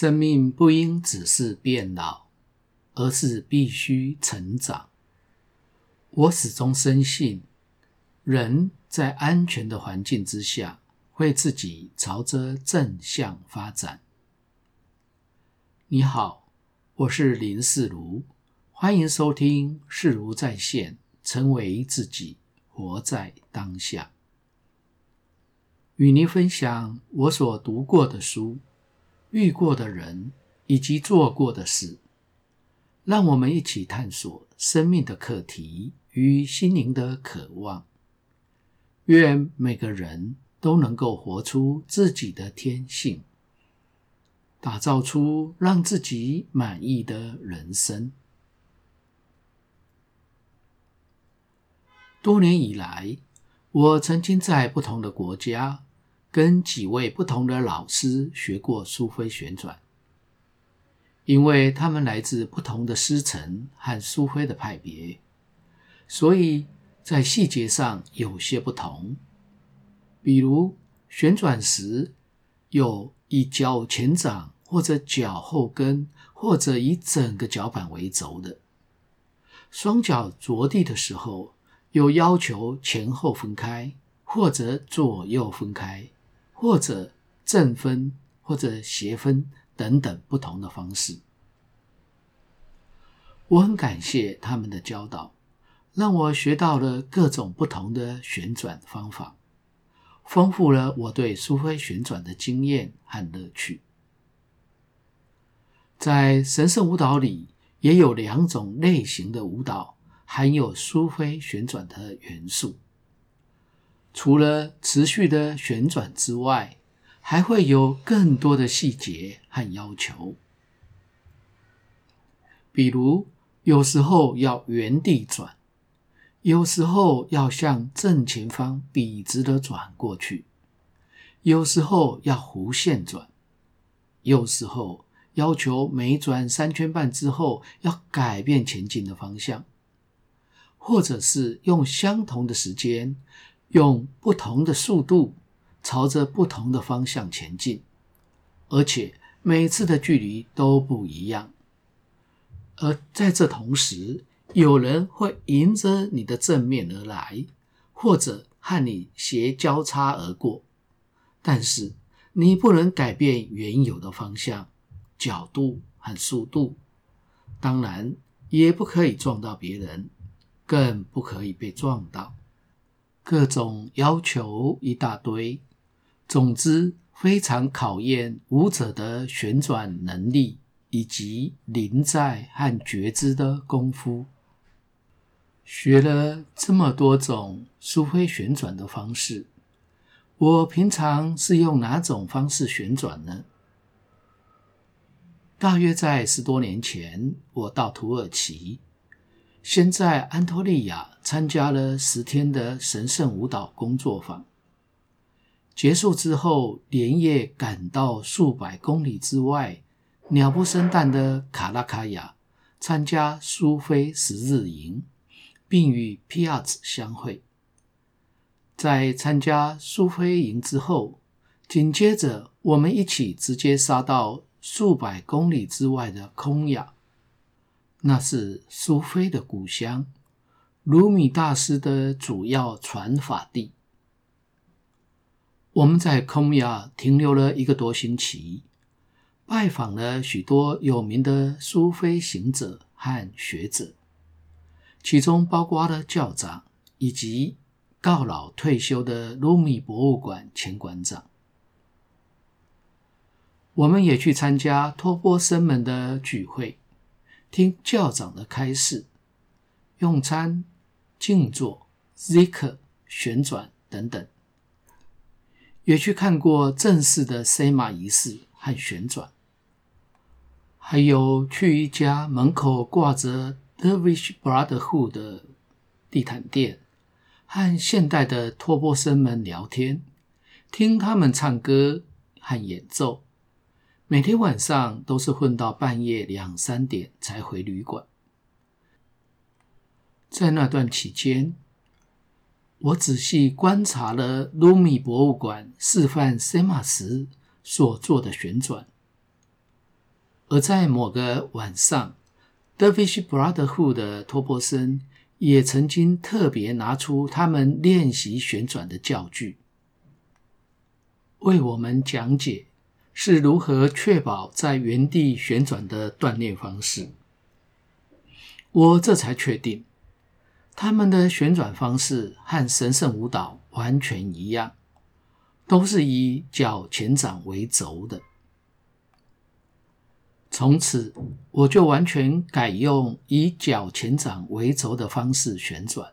生命不应只是变老，而是必须成长。我始终深信，人在安全的环境之下，会自己朝着正向发展。你好，我是林世如，欢迎收听世如在线，成为自己，活在当下。与您分享我所读过的书、遇过的人以及做过的事，让我们一起探索生命的课题与心灵的渴望。愿每个人都能够活出自己的天性，打造出让自己满意的人生。多年以来，我曾经在不同的国家，跟几位不同的老师学过苏菲旋转，因为他们来自不同的师承和苏菲的派别，所以在细节上有些不同。比如旋转时，有以脚前掌或者脚后跟，或者以整个脚板为轴的；双脚着地的时候，有要求前后分开，或者左右分开。或者正分，或者斜分等等不同的方式。我很感谢他们的教导，让我学到了各种不同的旋转方法，丰富了我对苏菲旋转的经验和乐趣。在神圣舞蹈里，也有两种类型的舞蹈含有苏菲旋转的元素。除了持续的旋转之外，还会有更多的细节和要求。比如，有时候要原地转，有时候要向正前方笔直的转过去，有时候要弧线转，有时候要求每转三圈半之后要改变前进的方向，或者是用相同的时间。用不同的速度朝着不同的方向前进，而且每次的距离都不一样。而在这同时，有人会迎着你的正面而来，或者和你斜交叉而过，但是你不能改变原有的方向、角度和速度，当然也不可以撞到别人，更不可以被撞到。各种要求一大堆，总之非常考验舞者的旋转能力以及临在和觉知的功夫。学了这么多种苏菲旋转的方式，我平常是用哪种方式旋转呢？大约在十多年前，我到土耳其。先在安托利亚参加了十天的神圣舞蹈工作坊，结束之后连夜赶到数百公里之外、鸟不生蛋的卡拉卡亚参加苏菲十日营，并与皮亚兹相会。在参加苏菲营之后，紧接着我们一起直接杀到数百公里之外的空亚。那是苏菲的故乡，鲁米大师的主要传法地。我们在空亚停留了一个多星期，拜访了许多有名的苏菲行者和学者，其中包括了教长以及告老退休的鲁米博物馆前馆长。我们也去参加托波森们的聚会。听教长的开示、用餐、静坐、zikr 旋转等等，也去看过正式的赛马仪式和旋转，还有去一家门口挂着 Dervish Brotherhood 的地毯店，和现代的托钵僧们聊天，听他们唱歌和演奏。每天晚上都是混到半夜两三点才回旅馆。在那段期间，我仔细观察了卢米博物馆示范赛马时所做的旋转。而在某个晚上，Dervish Brotherhood 的托波森也曾经特别拿出他们练习旋转的教具，为我们讲解是如何确保在原地旋转的锻炼方式。我这才确定，他们的旋转方式和神圣舞蹈完全一样，都是以脚前掌为轴的。从此，我就完全改用以脚前掌为轴的方式旋转，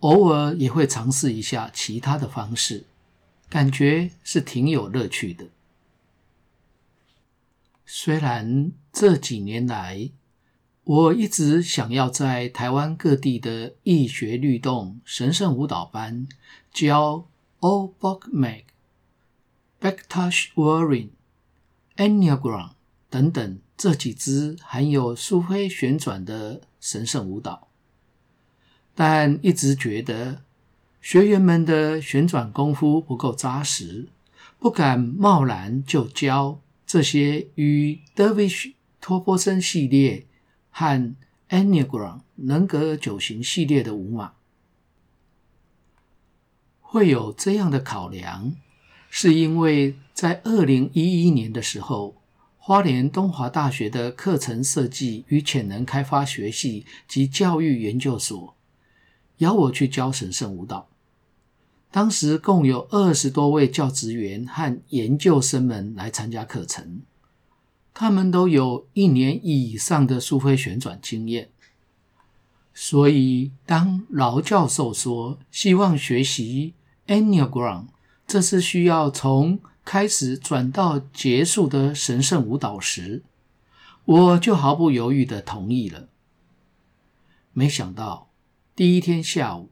偶尔也会尝试一下其他的方式，感觉是挺有乐趣的。虽然这几年来，我一直想要在台湾各地的易学律动神圣舞蹈班教 Obock Mac, Backtash Warren, Enneagram 等等这几支含有苏菲旋转的神圣舞蹈，但一直觉得学员们的旋转功夫不够扎实，不敢贸然就教这些与 Dervish 托波森系列和 Enneagram 人格九型系列的舞码。会有这样的考量，是因为在二零一一年的时候。花莲东华大学的课程设计与潜能开发学系及教育研究所邀我去教神圣舞蹈。当时共有二十多位教职员和研究生们来参加课程，他们都有一年以上的苏菲旋转经验。所以，当劳教授说希望学习 Enneagram，这是需要从开始转到结束的神圣舞蹈时，我就毫不犹豫地同意了。没想到第一天下午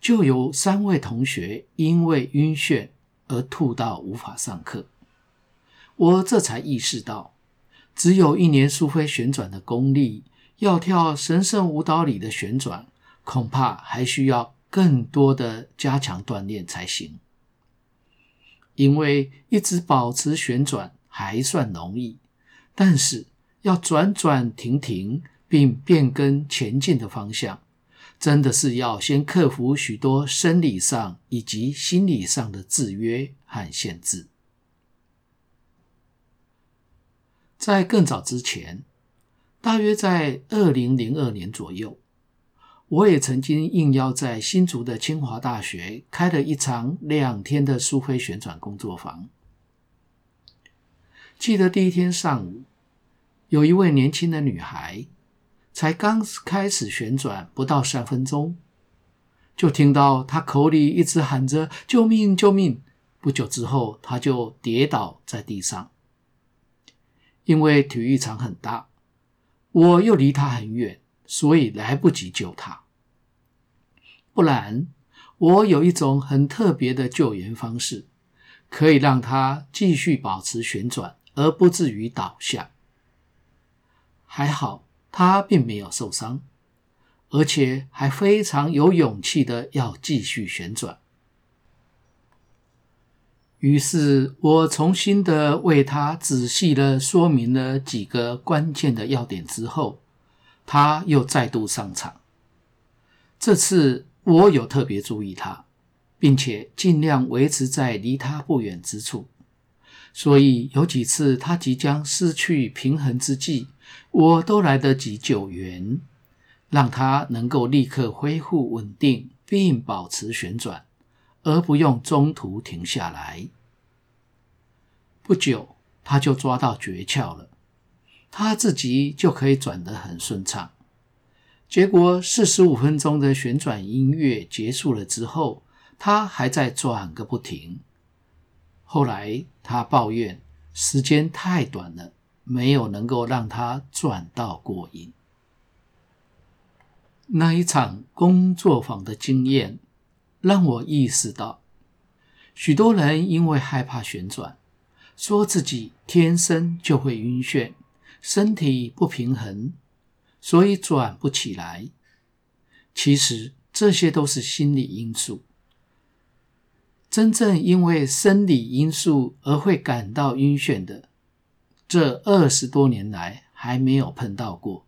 就有三位同学因为晕眩而吐到无法上课，我这才意识到，只有一年苏菲旋转的功力，要跳神圣舞蹈里的旋转，恐怕还需要更多的加强锻炼才行。因为一直保持旋转还算容易，但是要转转停停并变更前进的方向，真的是要先克服许多生理上以及心理上的制约和限制。在更早之前，大约在二零零二年左右。我也曾经应邀在新竹的清华大学开了一场两天的苏菲旋转工作坊。记得第一天上午，有一位年轻的女孩，才刚开始旋转不到三分钟，就听到他口里一直喊着“救命，救命”。不久之后，他就跌倒在地上。因为体育场很大，我又离他很远。所以来不及救他，不然我有一种很特别的救援方式，可以让他继续保持旋转而不至于倒下。还好他并没有受伤，而且还非常有勇气的要继续旋转。于是我重新的为他仔细的说明了几个关键的要点之后。他又再度上场，这次我有特别注意他，并且尽量维持在离他不远之处，所以有几次他即将失去平衡之际，我都来得及救援，让他能够立刻恢复稳定并保持旋转，而不用中途停下来。不久，他就抓到诀窍了。他自己就可以转得很顺畅。结果四十五分钟的旋转音乐结束了之后，他还在转个不停。后来他抱怨时间太短了，没有能够让他转到过瘾。那一场工作坊的经验让我意识到，许多人因为害怕旋转，说自己天生就会晕眩。身体不平衡，所以转不起来。其实这些都是心理因素。真正因为生理因素而会感到晕眩的，这二十多年来还没有碰到过。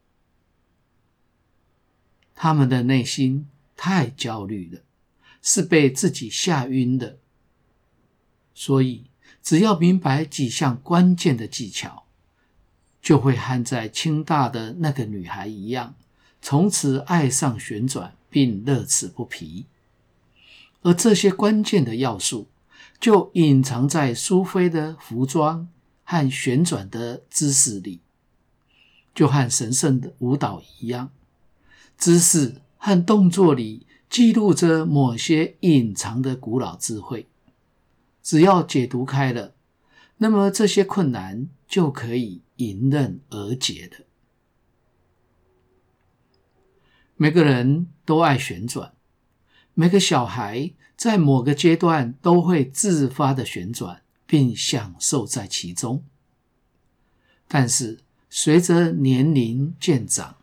他们的内心太焦虑了，是被自己吓晕的。所以，只要明白几项关键的技巧，就会和在清大的那个女孩一样，从此爱上旋转，并乐此不疲。而这些关键的要素，就隐藏在苏菲的服装和旋转的姿势里，就和神圣的舞蹈一样。姿势和动作里记录着某些隐藏的古老智慧，只要解读开了，那么这些困难就可以迎刃而解的。每个人都爱旋转，每个小孩在某个阶段都会自发的旋转，并享受在其中。但是随着年龄渐长，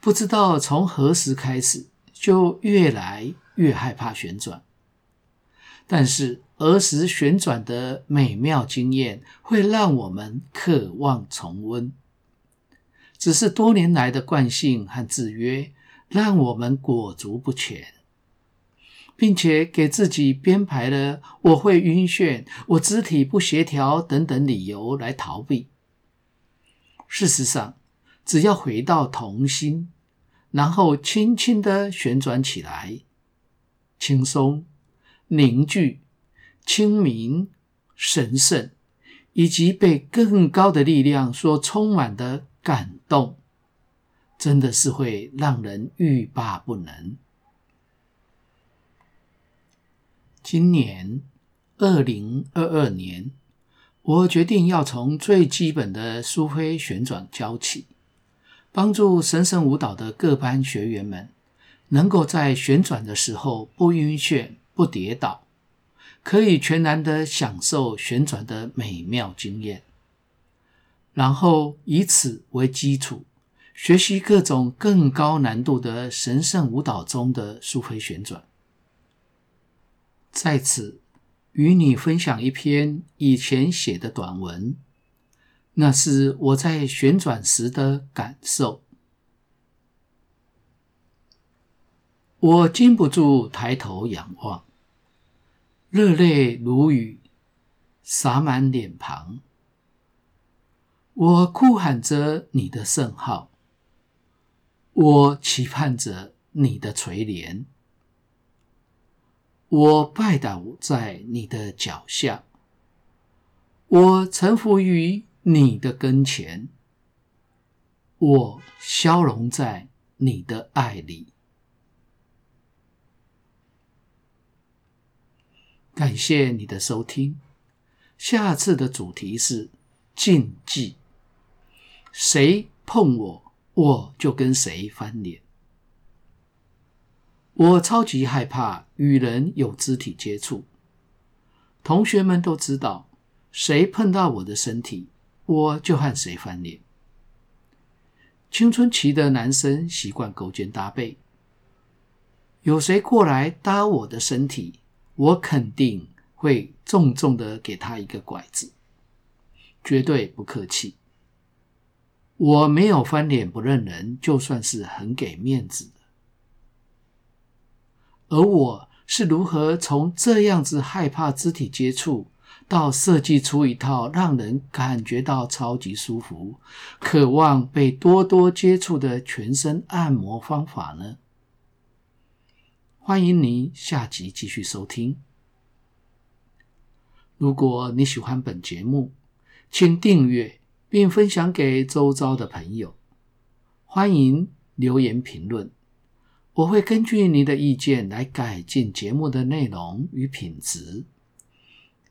不知道从何时开始，就越来越害怕旋转。但是儿时旋转的美妙经验会让我们渴望重温。只是多年来的惯性和制约，让我们裹足不前，并且给自己编排了我会晕眩、我肢体不协调等等理由来逃避。事实上，只要回到童心，然后轻轻的旋转起来，轻松、凝聚、清明、神圣，以及被更高的力量所充满的感动，真的是会让人欲罢不能。今年二零二二年，我决定要从最基本的苏菲旋转教起。帮助神圣舞蹈的各班学员们能够在旋转的时候不晕眩、不跌倒，可以全然的享受旋转的美妙经验。然后以此为基础，学习各种更高难度的神圣舞蹈中的苏菲旋转。在此，与你分享一篇以前写的短文。那是我在旋转时的感受。我禁不住抬头仰望，热泪如雨洒满脸庞。我哭喊着你的圣号，我期盼着你的垂怜，我拜倒在你的脚下，我臣服于。你的跟前，我消融在你的爱里。感谢你的收听，下次的主题是禁忌，谁碰我，我就跟谁翻脸。我超级害怕与人有肢体接触，同学们都知道，谁碰到我的身体，我就和谁翻脸。青春期的男生习惯勾肩搭背，有谁过来搭我的身体，我肯定会重重的给他一个拐子，绝对不客气。我没有翻脸不认人，就算是很给面子。而我是如何从这样子害怕肢体接触，到设计出一套让人感觉到超级舒服、渴望被多多接触的全身按摩方法呢？欢迎您下集继续收听。如果你喜欢本节目，请订阅并分享给周遭的朋友。欢迎留言评论，我会根据您的意见来改进节目的内容与品质。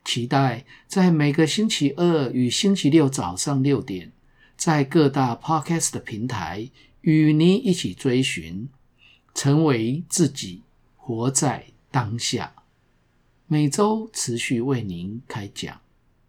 期待在每个星期二与星期六早上六点，在各大 Podcast 的平台与您一起追寻，成为自己，活在当下。每周持续为您开讲。